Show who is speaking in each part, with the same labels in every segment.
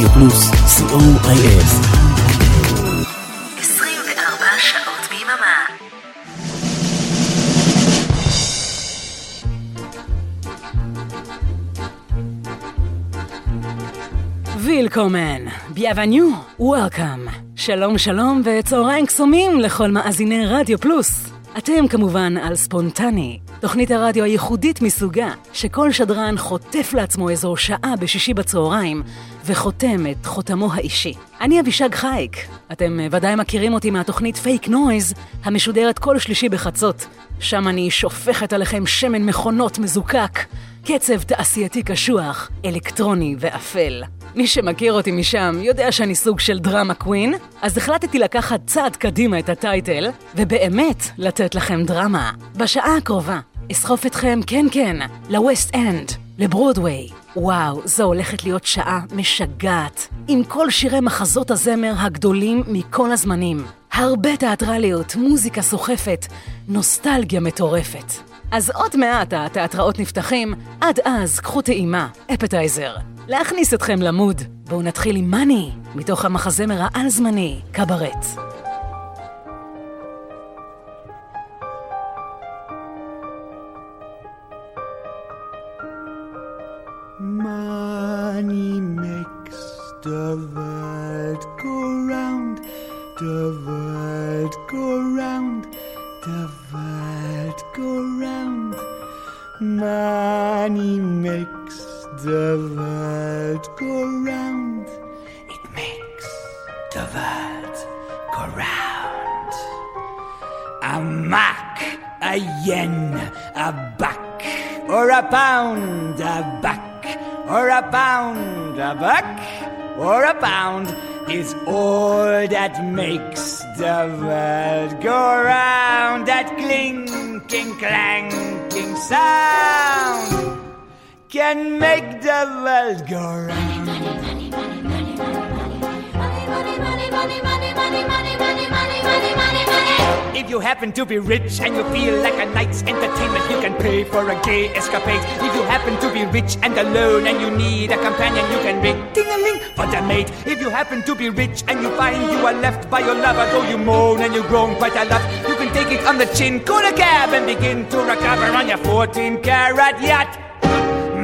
Speaker 1: רדיו פלוס, co.il.
Speaker 2: 24 שעות ביממה.
Speaker 3: וילקומן, ביאבניו, וולקאם. שלום שלום וצהריים קסומים לכל מאזיני רדיו פלוס. אתם כמובן על ספונטני, תוכנית הרדיו הייחודית מסוגה, שכל שדרן חוטף לעצמו איזו שעה בשישי בצהריים, וחותם את חותמו האישי. אני אבישג חייק, אתם ודאי מכירים אותי מהתוכנית פייק נויז, המשודרת כל שלישי בחצות. שם אני שופכת עליכם שמן מכונות מזוקק, קצב תעשייתי קשוח, אלקטרוני ואפל. מי שמכיר אותי משם יודע שאני סוג של דרמה קווין, אז החלטתי לקחת צעד קדימה את הטייטל, ובאמת לתת לכם דרמה. בשעה הקרובה אסחוף אתכם, כן כן, לווסט אנד, לברודוויי. וואו, זו הולכת להיות שעה משגעת, עם כל שירי מחזות הזמר הגדולים מכל הזמנים. הרבה תיאטרליות, מוזיקה סוחפת, נוסטלגיה מטורפת. אז עוד מעט התיאטראות נפתחים, עד אז קחו טעימה, אפטייזר. להכניס אתכם למוד. בואו נתחיל עם מאני, מתוך המחזמר העל-זמני, קברט.
Speaker 4: Money makes the world go round, the world go round, Money makes the world go round. It makes the world go round. A mark, a yen, a buck, or a pound, a buck, or a pound, a buck, or a pound is all that makes the world go round. That clinking, clanking sound can make the world go round. If you happen to be rich and you feel like a night's entertainment, you can pay for a gay escapade. If you happen to be rich and alone and you need a companion, you can ring ding a ling for the mate. If you happen to be rich and you find you are left by your lover, though you moan and you groan quite a lot, take it on the chin, call a cab and begin to recover on your 14 carat yacht.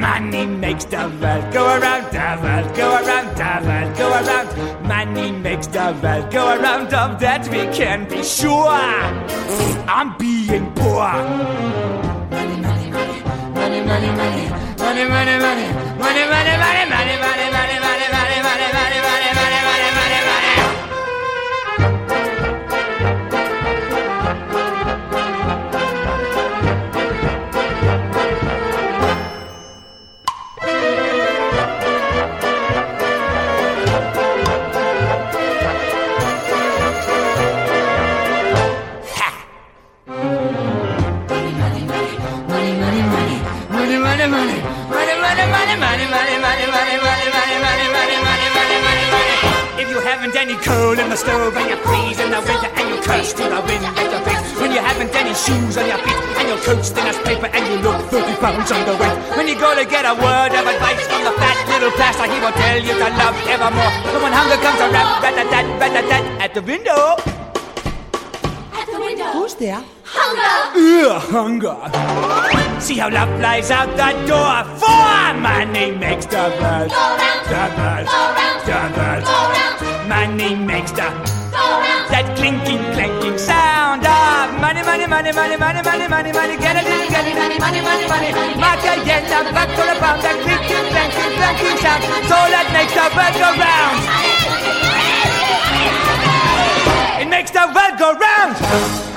Speaker 4: Money makes the world go around, the world go around, the world go around. Money makes the world go around, of that we can be sure. I'm being poor. Money, money, money, money, money, money, money, money, money, money, money, money, money, money, haven't any coal in the stove and you freeze in the winter and you curse to the wind at your face, when you haven't any shoes on your feet and you're coached in a paper and you look 30 pounds underweight, when you go to get a word of advice from the fat little pastor, he will tell you to love evermore. But when hunger comes around, rat-a-tat, rat-a-tat, at the window.
Speaker 5: At the window.
Speaker 4: Who's there?
Speaker 5: Hunger!
Speaker 4: Ugh, hunger. See how love flies out the door. For money makes the world.
Speaker 5: Go round.
Speaker 4: The world.
Speaker 5: Go round.
Speaker 4: The world.
Speaker 5: Go round.
Speaker 4: Money makes the
Speaker 5: Go round.
Speaker 4: that clinking, clanking sound of money, money, money, money, money, money, money, money. Get it, get it, money, money, money, money. Now back to the pound. That clinking, clanking, clanking sound. So that makes the world go round. It makes the world go round.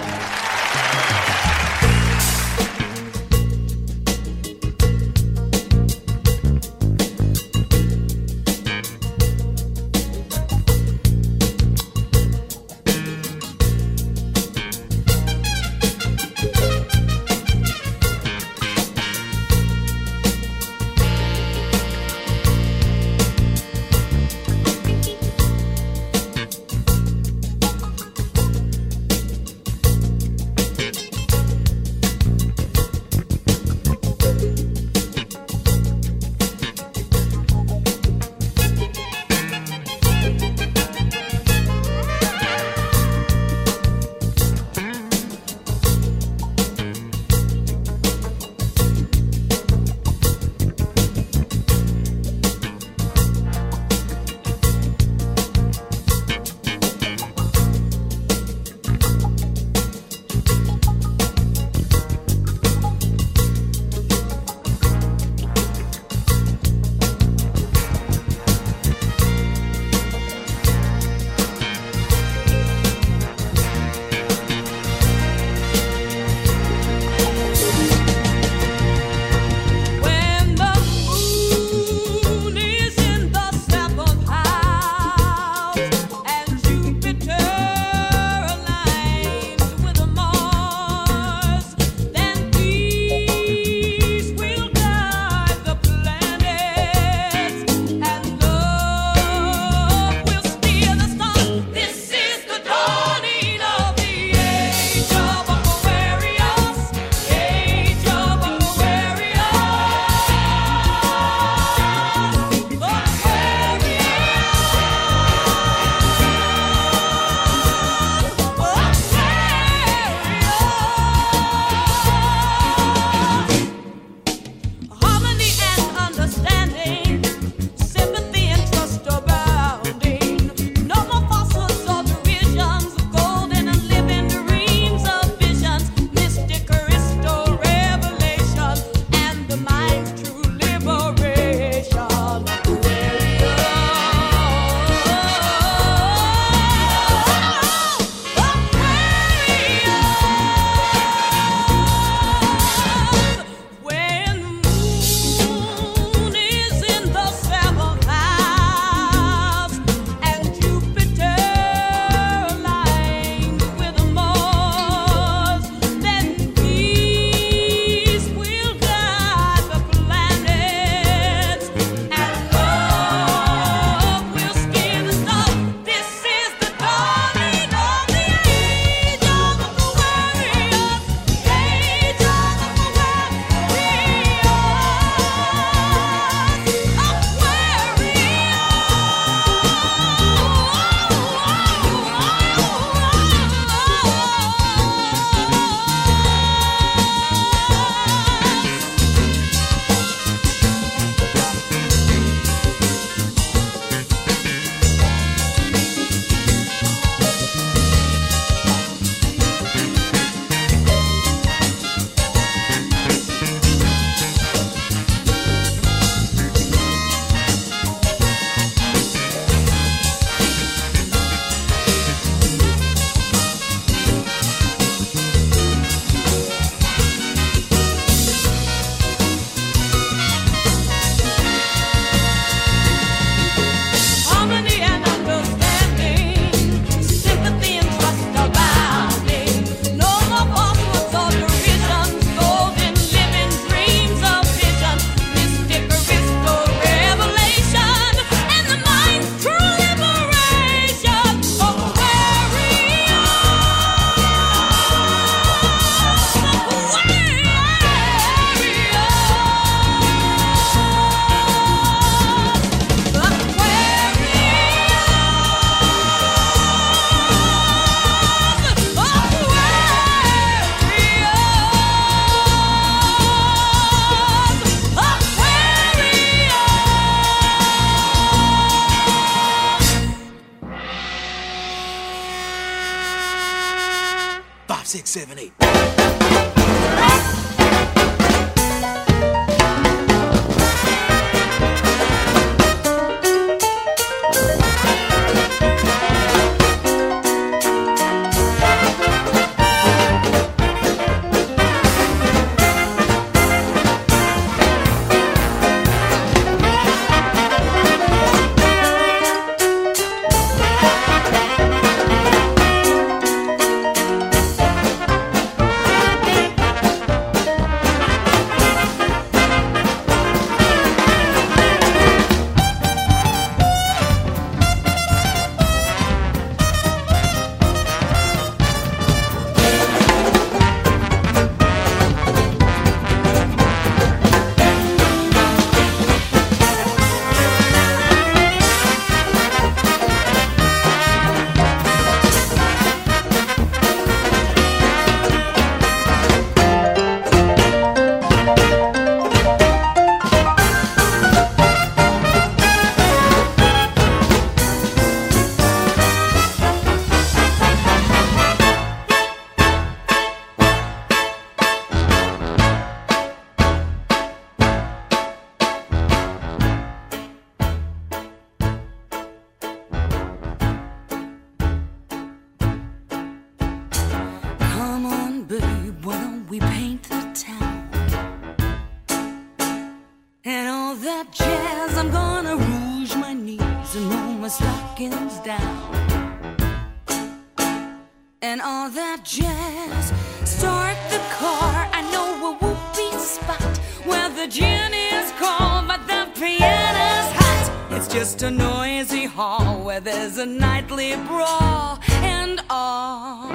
Speaker 6: there's a nightly brawl and all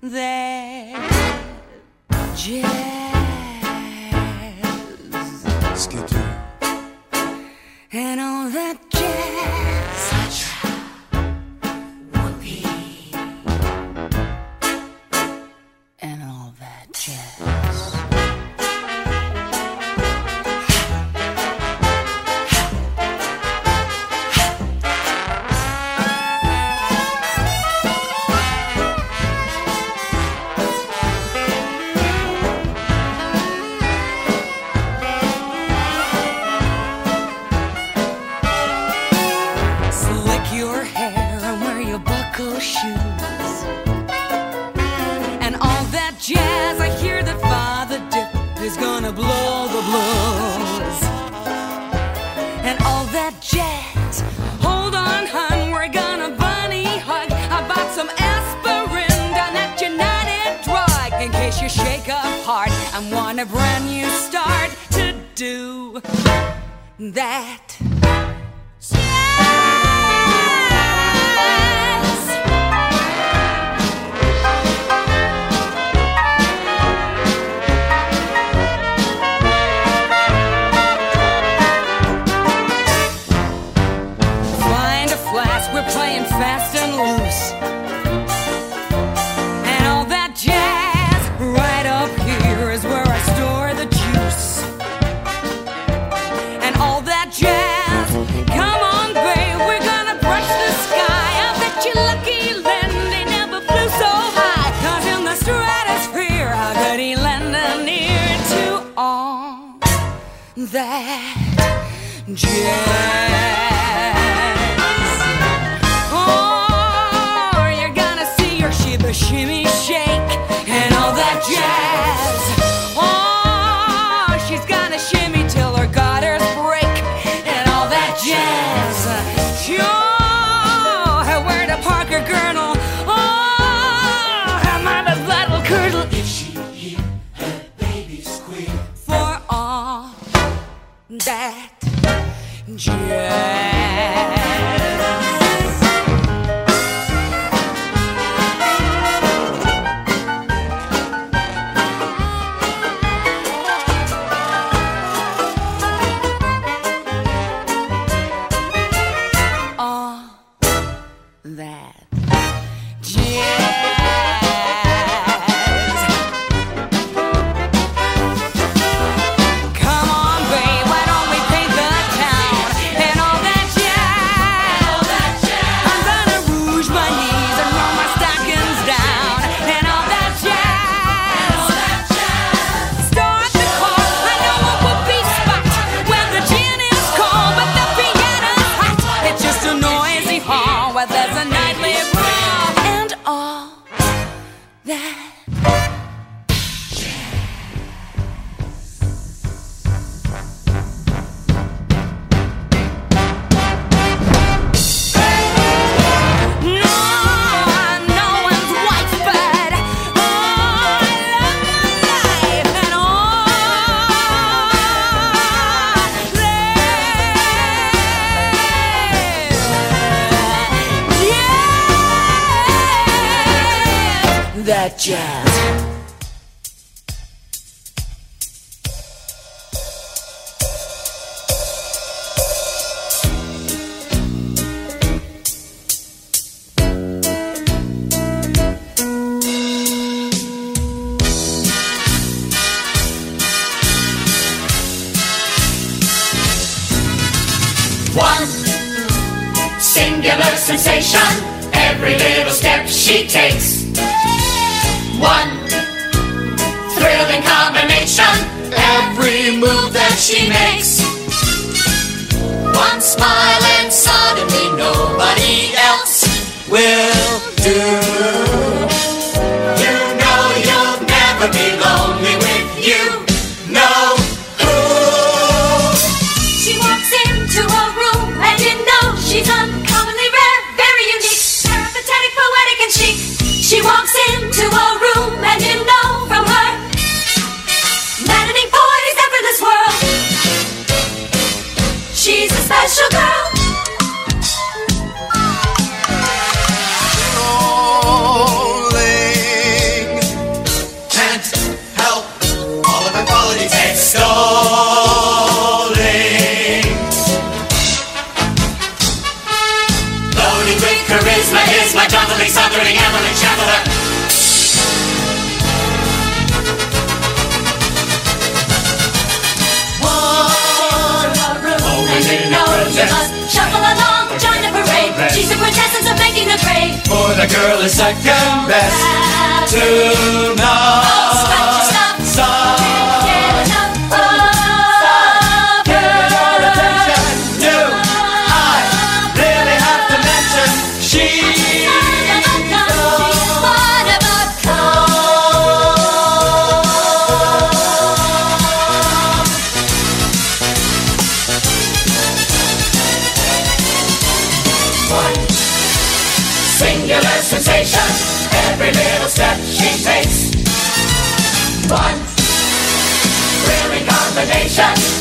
Speaker 6: that jazz. And all that jazz.
Speaker 7: sensation. Every little step she takes. One thrilling combination. Every move that she makes. One smile and suddenly nobody else will. For the girl is second best to none.
Speaker 8: Nation.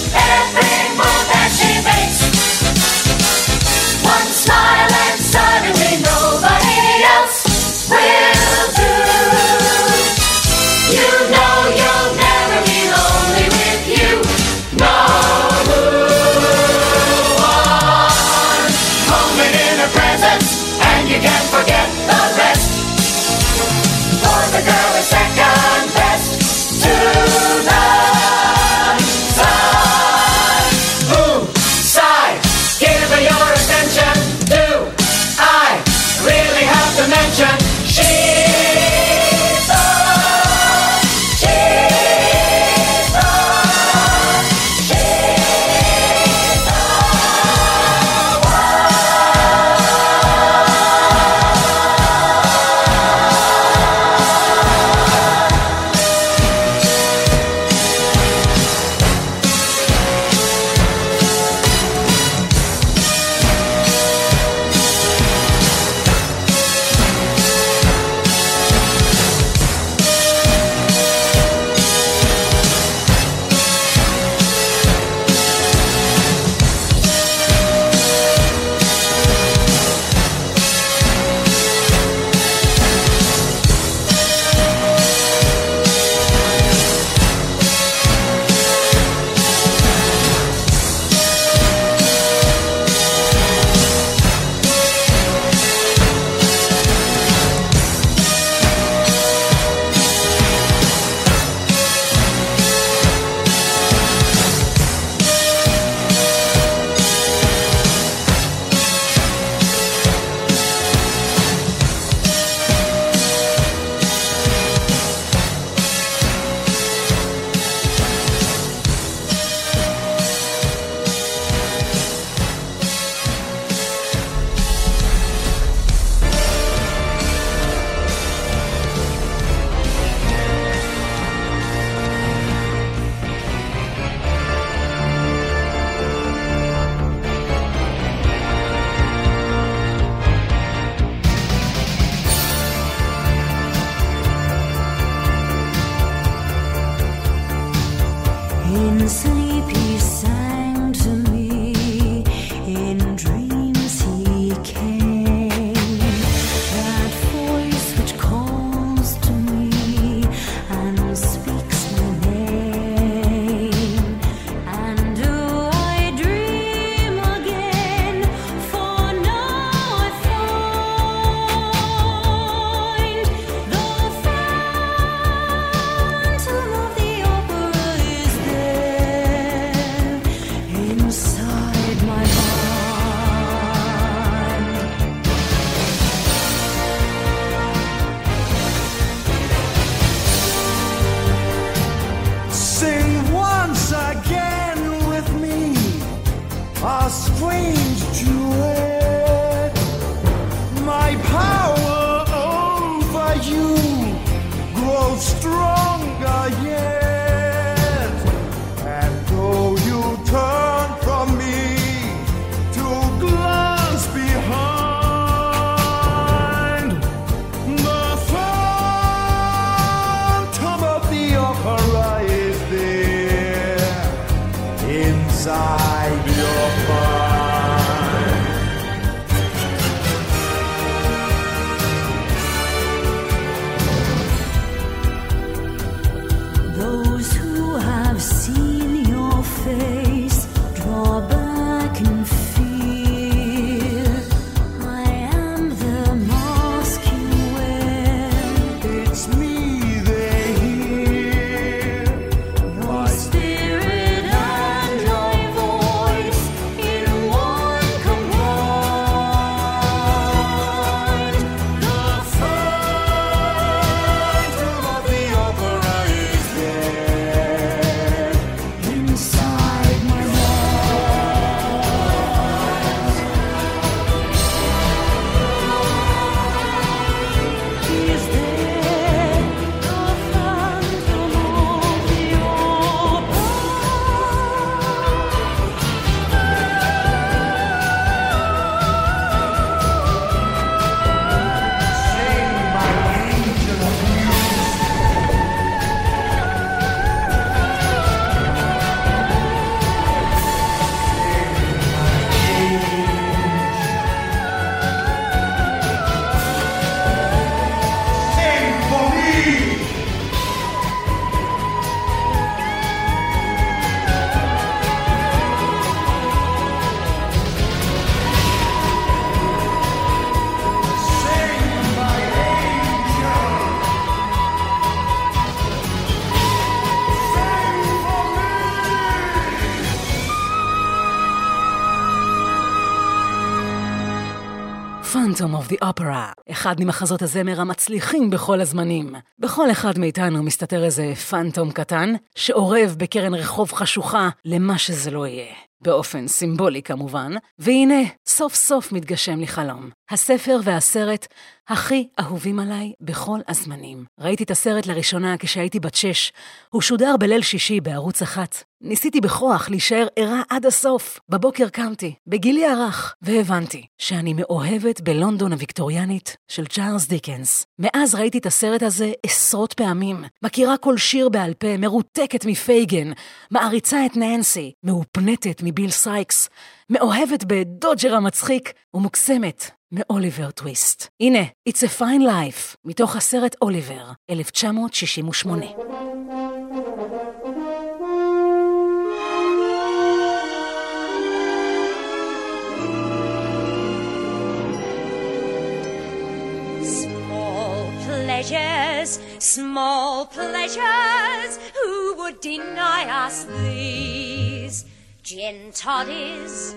Speaker 8: Phantom of the Opera,
Speaker 3: אחד ממחזות הזמר המצליחים בכל הזמנים. בכל אחד מאיתנו מסתתר איזה פנטום קטן, שאורב בקרן רחוב חשוכה למה שזה לא יהיה. באופן סימבולי כמובן, והנה, סוף סוף מתגשם לי חלום. הספר והסרט הכי אהובים עליי בכל הזמנים. ראיתי את הסרט לראשונה כשהייתי בת שש. הוא שודר בליל שישי בערוץ אחת. ניסיתי בכוח להישאר ערה עד הסוף. בבוקר קמתי, בגילי הרך, והבנתי שאני מאוהבת בלונדון הוויקטוריאנית של צ'ארלס דיקנס. מאז ראיתי את הסרט הזה עשרות פעמים. מכירה כל שיר בעל פה, מרותקת מפייגן, מעריצה את ננסי, מאופנטת מביל סייקס, מאוהבת בדודג'ר המצחיק ומוקסמת מאוליבר טוויסט. הנה, It's a Fine Life, מתוך הסרט אוליבר, 1968.
Speaker 5: Small pleasures, small pleasures, who would deny us these? Gin toddies,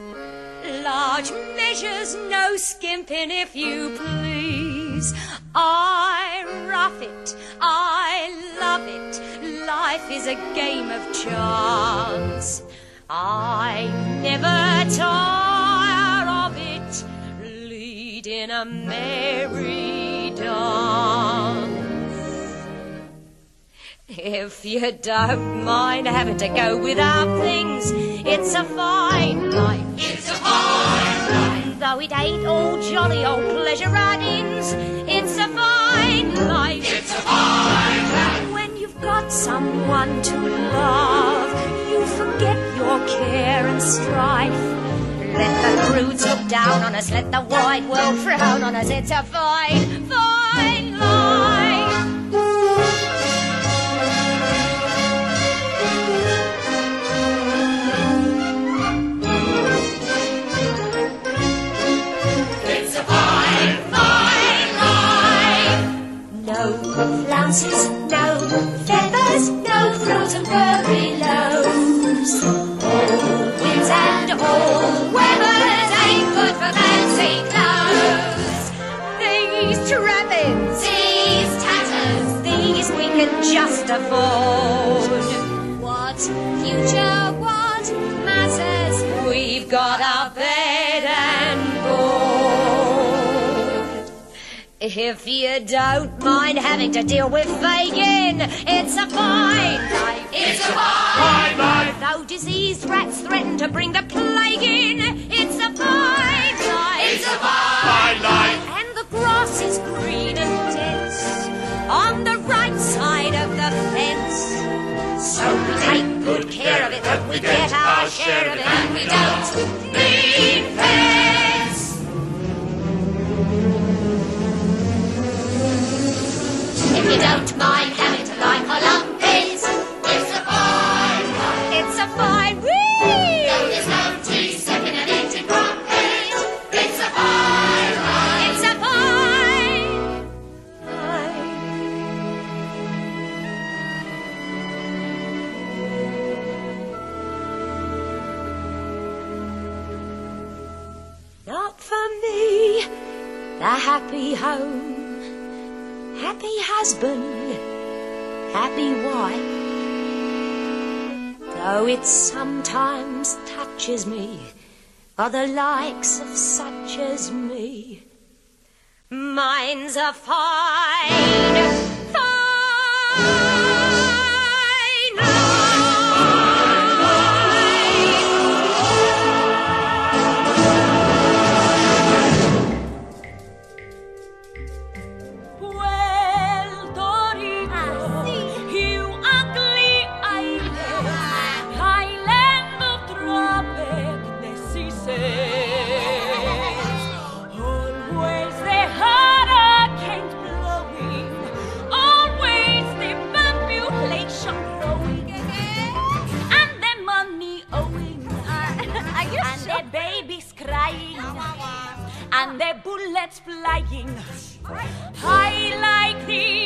Speaker 5: large measures, no skimping if you please. I rough it, I love it, life is a game of chance. I never tire of it, leading a merry dance. If you don't mind having to go without things, it's a fine life. It's a fine life. Though it ain't all jolly old pleasure addings, it's a fine life. It's a fine life. When you've got someone to love, you forget your care and strife. Let the prudes look down on us, let the wide world frown on us. It's a fine no feathers, no frills and furbelows. All and all weathers ain't good for fancy clothes. These trappings, these tatters, these we can just afford. What future, what matters? We've got our If you don't mind having to deal with Fagin, it's a fine life. It's a fine life. Though diseased rats threaten to bring the plague in, it's a fine life. It's a fine life. And the grass is green and dense on the right side of the fence. So we take good care of it that we get our share of it and we don't need fence. If you don't mind having to lie for long days, it's a fine. It's a fine. Though there's no tea and eating croquet, it's a fine. It's a fine. Not for me, the happy home, husband, happy wife. Though it sometimes touches me for the likes of such as me. Mine's a fine, fine
Speaker 6: flying. I like the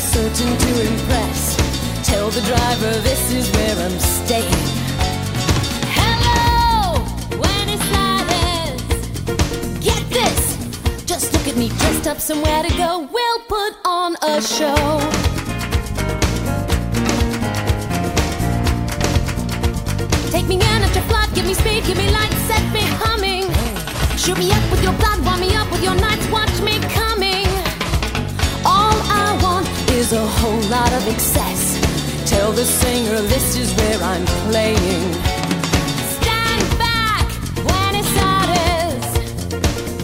Speaker 9: certain to impress. Tell the driver this is where I'm staying. Hello, Buenos Aires. Get this, just look at me dressed up somewhere to go. We'll put on a show. Take me in at your flood, give me speed, give me light, set me humming. Shoot me up with your blood, warm me up with your nights, watch me coming. Is a whole lot of excess. Tell the singer this is where I'm playing. Stand back, Buenos Aires.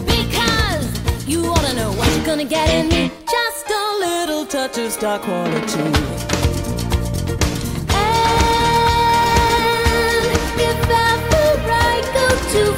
Speaker 9: Because you wanna know what you're gonna get in me. Just a little touch of star quality. And if ever I go too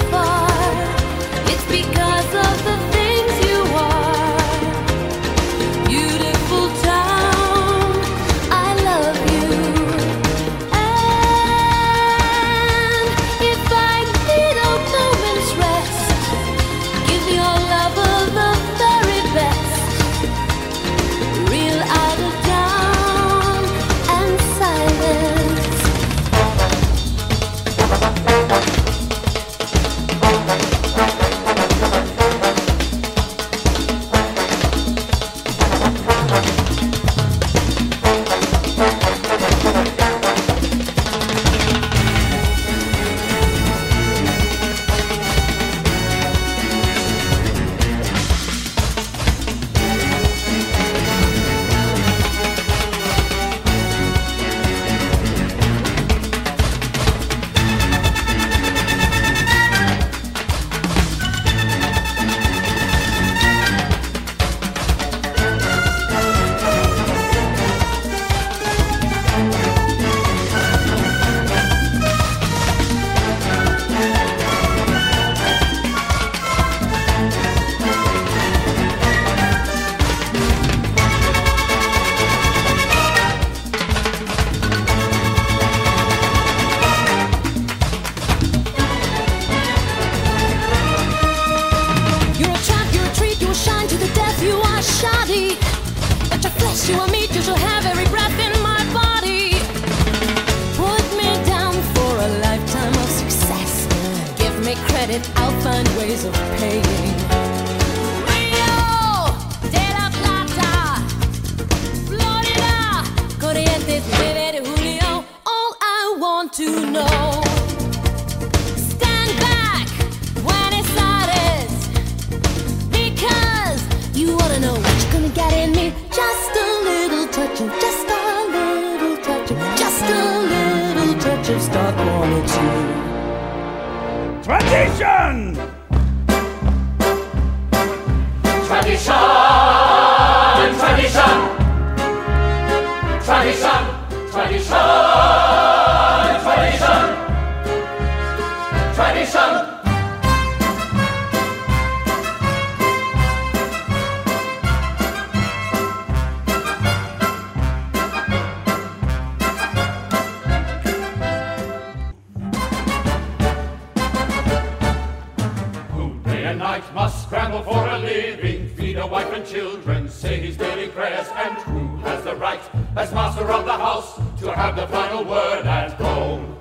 Speaker 9: as master of the house, to have the final word at home?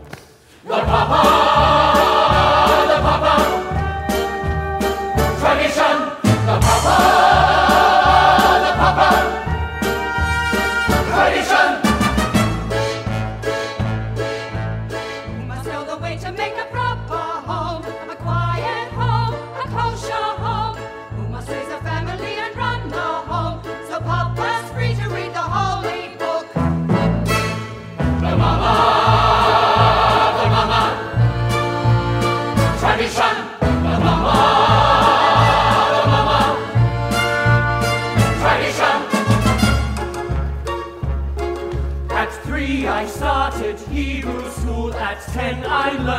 Speaker 9: The Papa,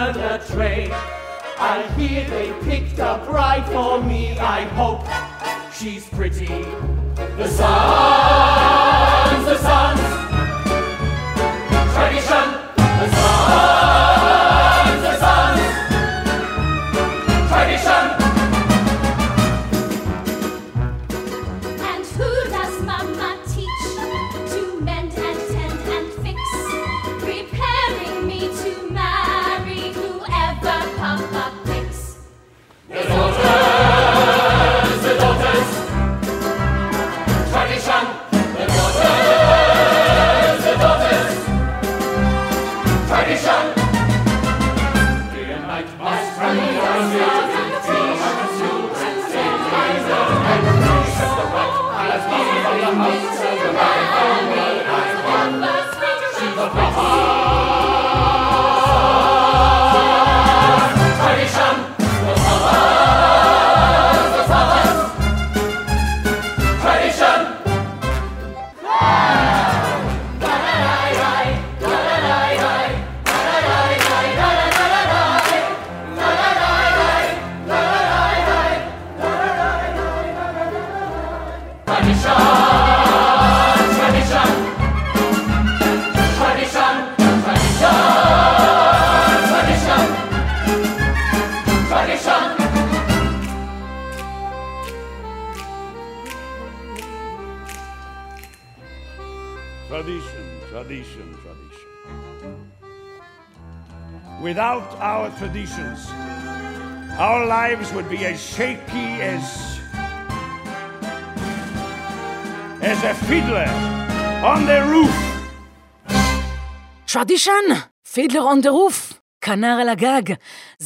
Speaker 10: A
Speaker 11: trade. I hear they picked a bride for me. I hope she's pretty.
Speaker 9: The sons, the sons, tradition. The sons,
Speaker 4: traditions, our lives would be as shaky as as a fiddler on the roof.
Speaker 3: טרדישן! פידלר און דה רוף! כנר על הגג.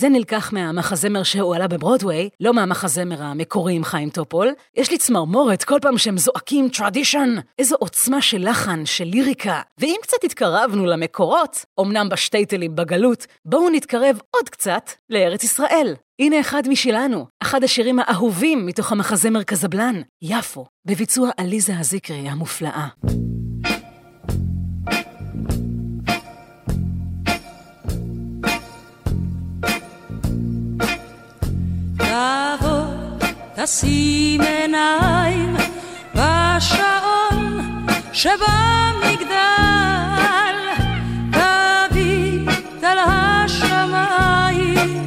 Speaker 3: זה נלקח מהמחזמר שהועלה בברודוויי, לא מהמחזמר המקורי עם חיים טופול. יש לי צמרמורת כל פעם שהם זועקים טרדישן. איזו עוצמה של לחן, של ליריקה. ואם קצת התקרבנו למקורות, אמנם בשטייטלים בגלות, בואו נתקרב עוד קצת לארץ ישראל. הנה אחד משלנו, אחד השירים האהובים מתוך המחזמר קזבלן, יפו, בביצוע עליזה הזיקרי המופלאה.
Speaker 6: תבוא, תשים עיניים בשעון שבמגדל, תביט על השמיים,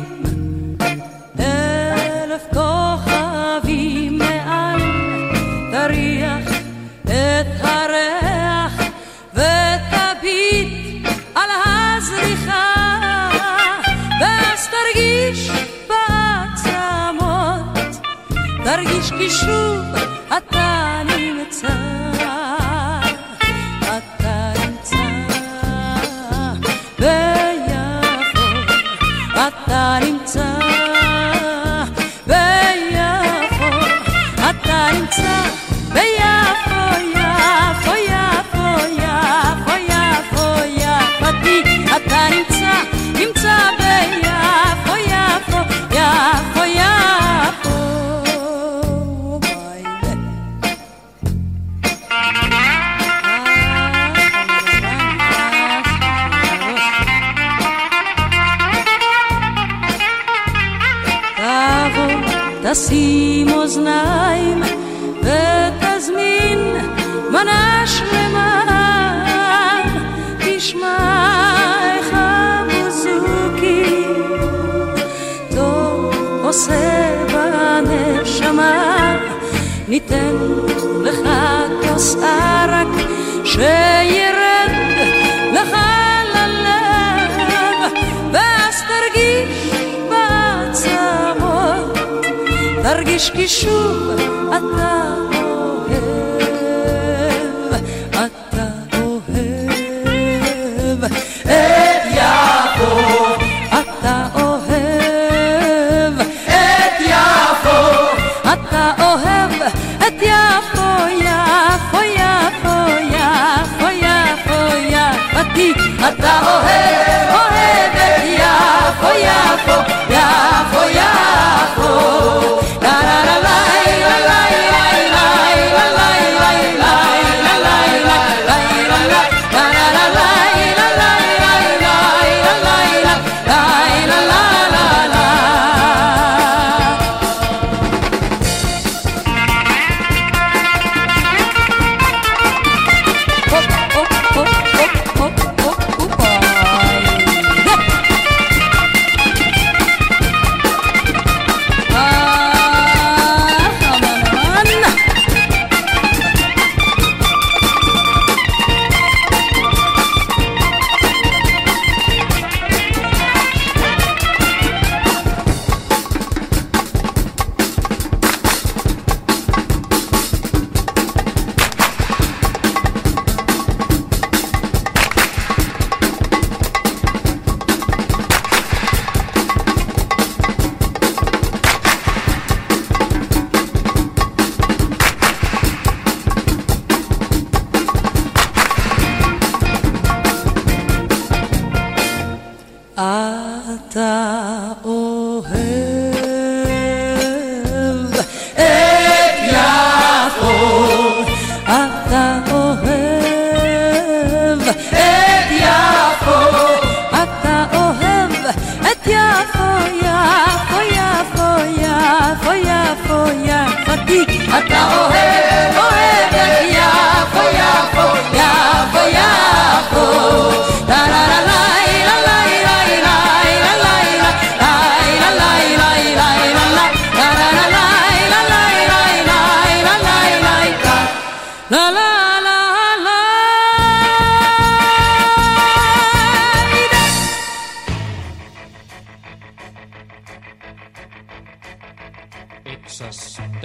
Speaker 6: שקישור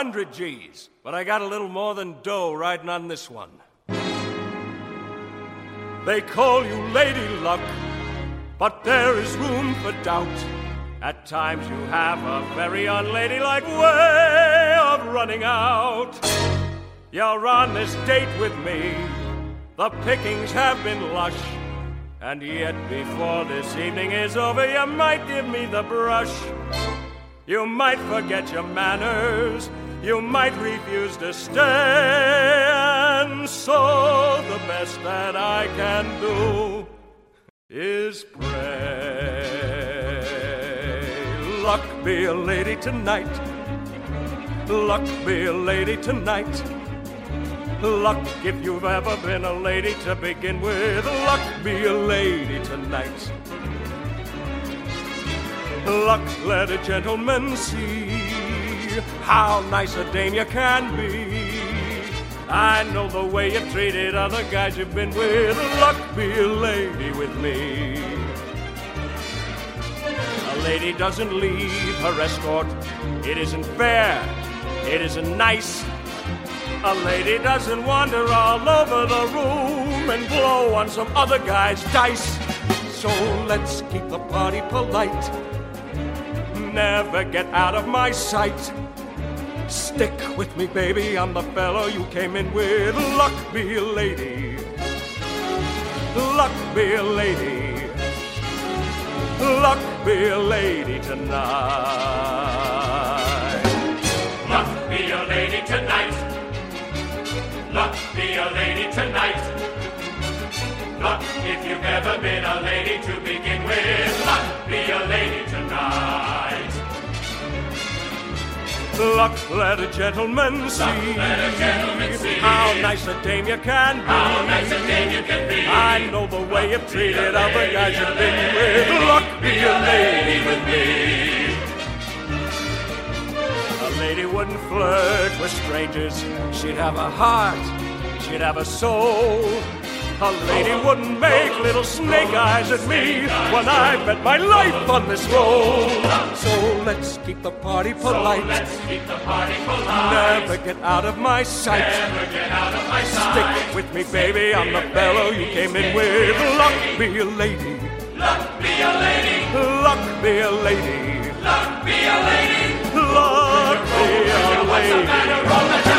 Speaker 1: 100 G's, but I got a little more than dough riding on this one. They call you Lady Luck, but there is room for doubt. At times you have a very unladylike way of running out. You're on this date with me, the pickings have been lush. And yet, before this evening is over, you might give me the brush. You might forget your manners you might refuse to stay. And so, the best that I can do is pray. Luck be a lady tonight. Luck be a lady tonight. Luck if you've ever been a lady to begin with. Luck be a lady tonight. Luck let a gentleman see how nice a dame you can be. I know the way you've treated other guys you've been with. Luck be a lady with me. A lady doesn't leave her escort. It isn't fair. It isn't nice. A lady doesn't wander all over the room and blow on some other guy's dice. So let's keep the party polite. Never get out of my sight. Stick with me, baby. I'm the fellow you came in with. Luck be a lady. Luck be a lady. Luck be a lady tonight.
Speaker 7: Luck be a lady tonight. Luck be a lady tonight. Luck if you've ever been a lady to begin with. Luck be a lady
Speaker 1: Luck let a gentleman see,
Speaker 7: let a gentleman see
Speaker 1: how nice a dame you can be.
Speaker 7: How nice a dame you can be.
Speaker 1: I know the way you've treated other guys you've been with. Luck be a lady
Speaker 7: with me.
Speaker 1: A lady wouldn't flirt with strangers. She'd have a heart. She'd have a soul. A lady wouldn't make little snake eyes at me when I bet my life on this roll. So let's keep the party polite.
Speaker 7: let's keep the party polite.
Speaker 1: Never get out of my sight.
Speaker 7: Never get out of my sight.
Speaker 1: Stick with me, baby. I'm the fellow you came in with. Luck be a lady.
Speaker 7: Luck be a lady.
Speaker 1: Luck be a lady.
Speaker 7: Luck be a lady.
Speaker 1: Luck be a lady.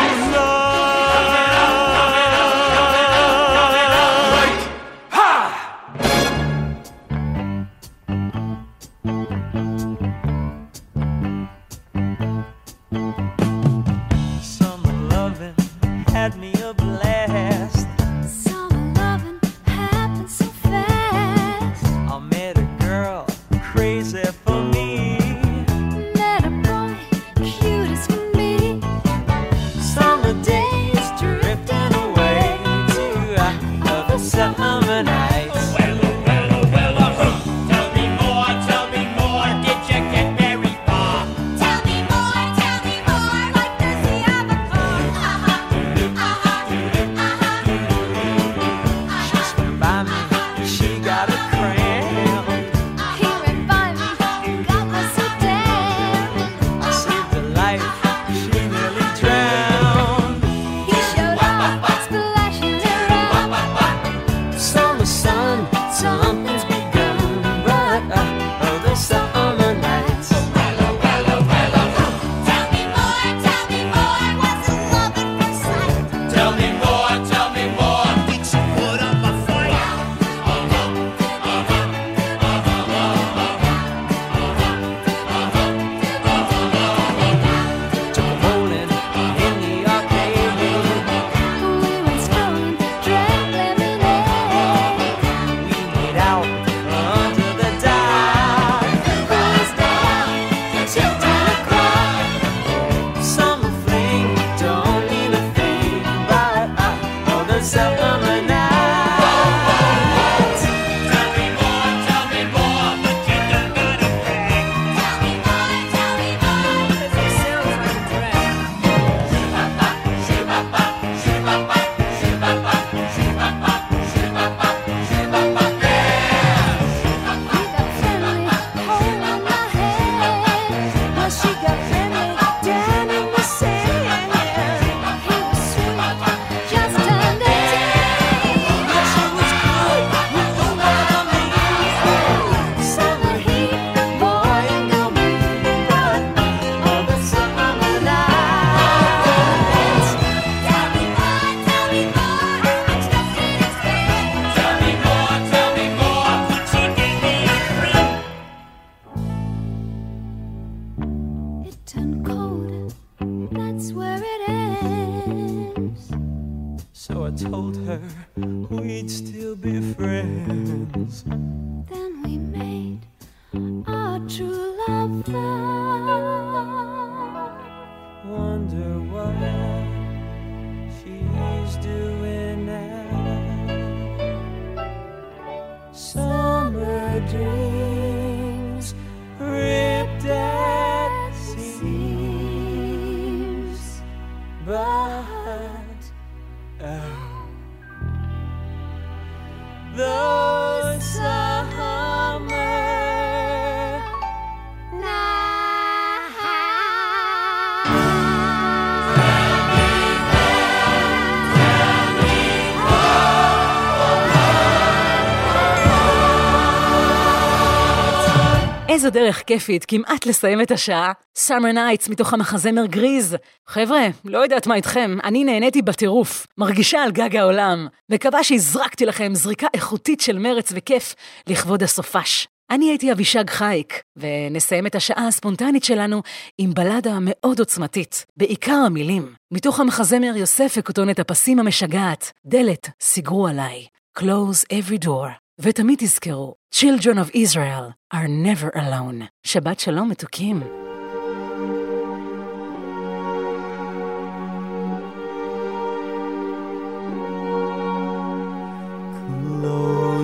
Speaker 3: איזו דרך כיפית כמעט לסיים את השעה. Summer Nights מתוך המחזמר גריז. חבר'ה, לא יודעת מה איתכם, אני נהניתי בטירוף. מרגישה על גג העולם. מקווה שהזרקתי לכם זריקה איכותית של מרץ וכיף לכבוד הסופש. אני הייתי אבישג חייק, ונסיים את השעה הספונטנית שלנו עם בלדה מאוד עוצמתית, בעיקר המילים. מתוך המחזמר יוסף וכותונת הפסים המשגעת, דלת, סגרו עליי, close every door. ותמיד תזכרו, Children of Israel are never alone. שבת שלום מתוקים.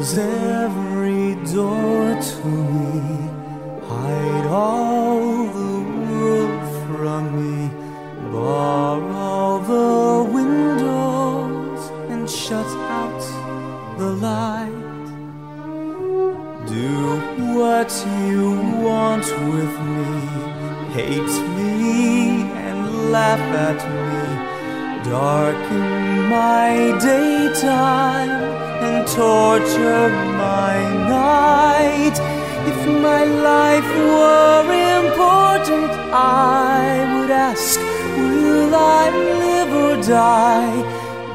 Speaker 8: Close every door to me, hide all the world from me, bar all the windows and shut out the light. Do what you want with me, hate me and laugh at me. Darken my daytime and torture my night. If my life were important, I would ask, Will I live or die?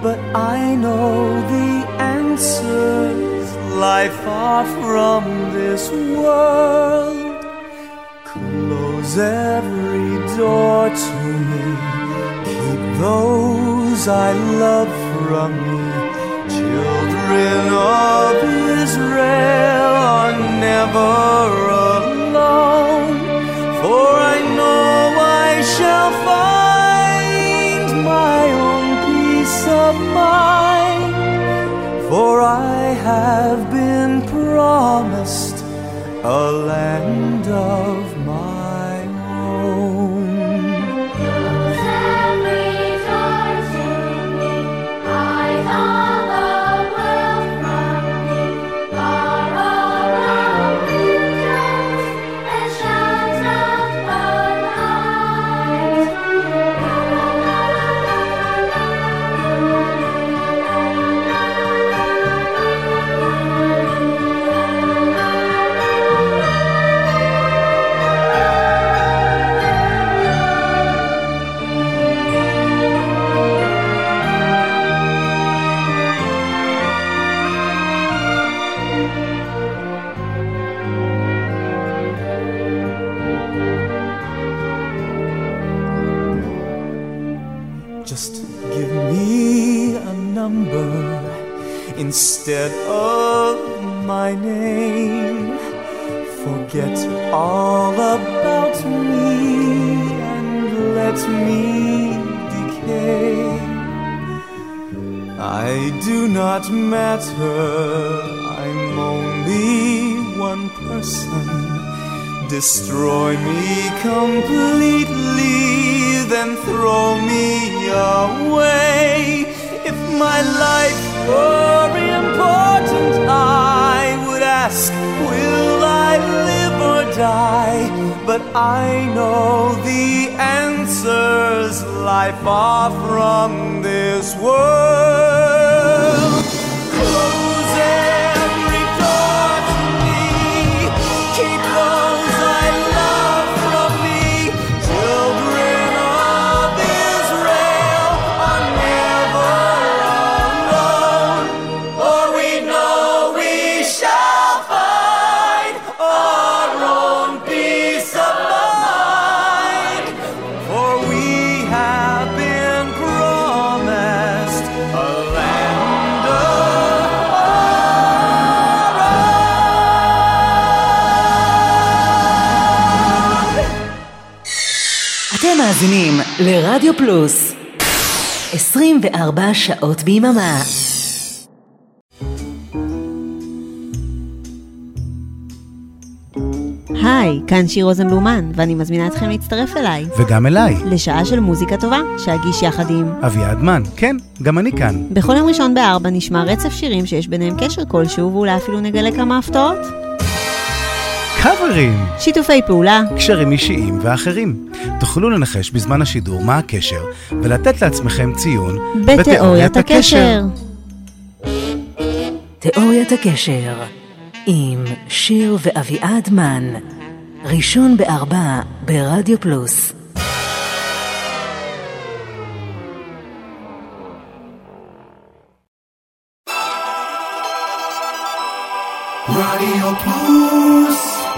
Speaker 8: But I know the answers lie far from this world. Close every door to me. Keep those I love from me. Children of Israel are never alone. For I know I shall find my own peace of mind. For I have promised a land of instead of my name. Forget all about me and let me decay. I do not matter, I'm only one person. Destroy me completely, then throw me away. If my life were important, I would ask, Will I live or die? But I know the answers lie far from this world.
Speaker 3: מאזינים לרדיו פלוס 24 שעות ביממה.
Speaker 12: היי, כאן שיר רוזנבלומן, ואני מזמינה אתכם להצטרף אליי.
Speaker 13: וגם אליי,
Speaker 12: לשעה של מוזיקה טובה, שאגיש יחד עם...
Speaker 13: אביעד מן. כן, גם אני כאן.
Speaker 12: בכל יום ראשון בארבע נשמע רצף שירים שיש ביניהם קשר כלשהו, ואולי אפילו נגלה כמה הפתעות.
Speaker 13: קאברים!
Speaker 12: שיתופי פעולה,
Speaker 13: קשרים אישיים ואחרים. תוכלו לנחש בזמן השידור מה הקשר, ולתת לעצמכם ציון
Speaker 12: בתיאוריית הקשר.
Speaker 3: תיאוריית הקשר עם שיר ואביעד מן. ראשון בארבע ברדיו פלוס.
Speaker 8: רדיו פלוס.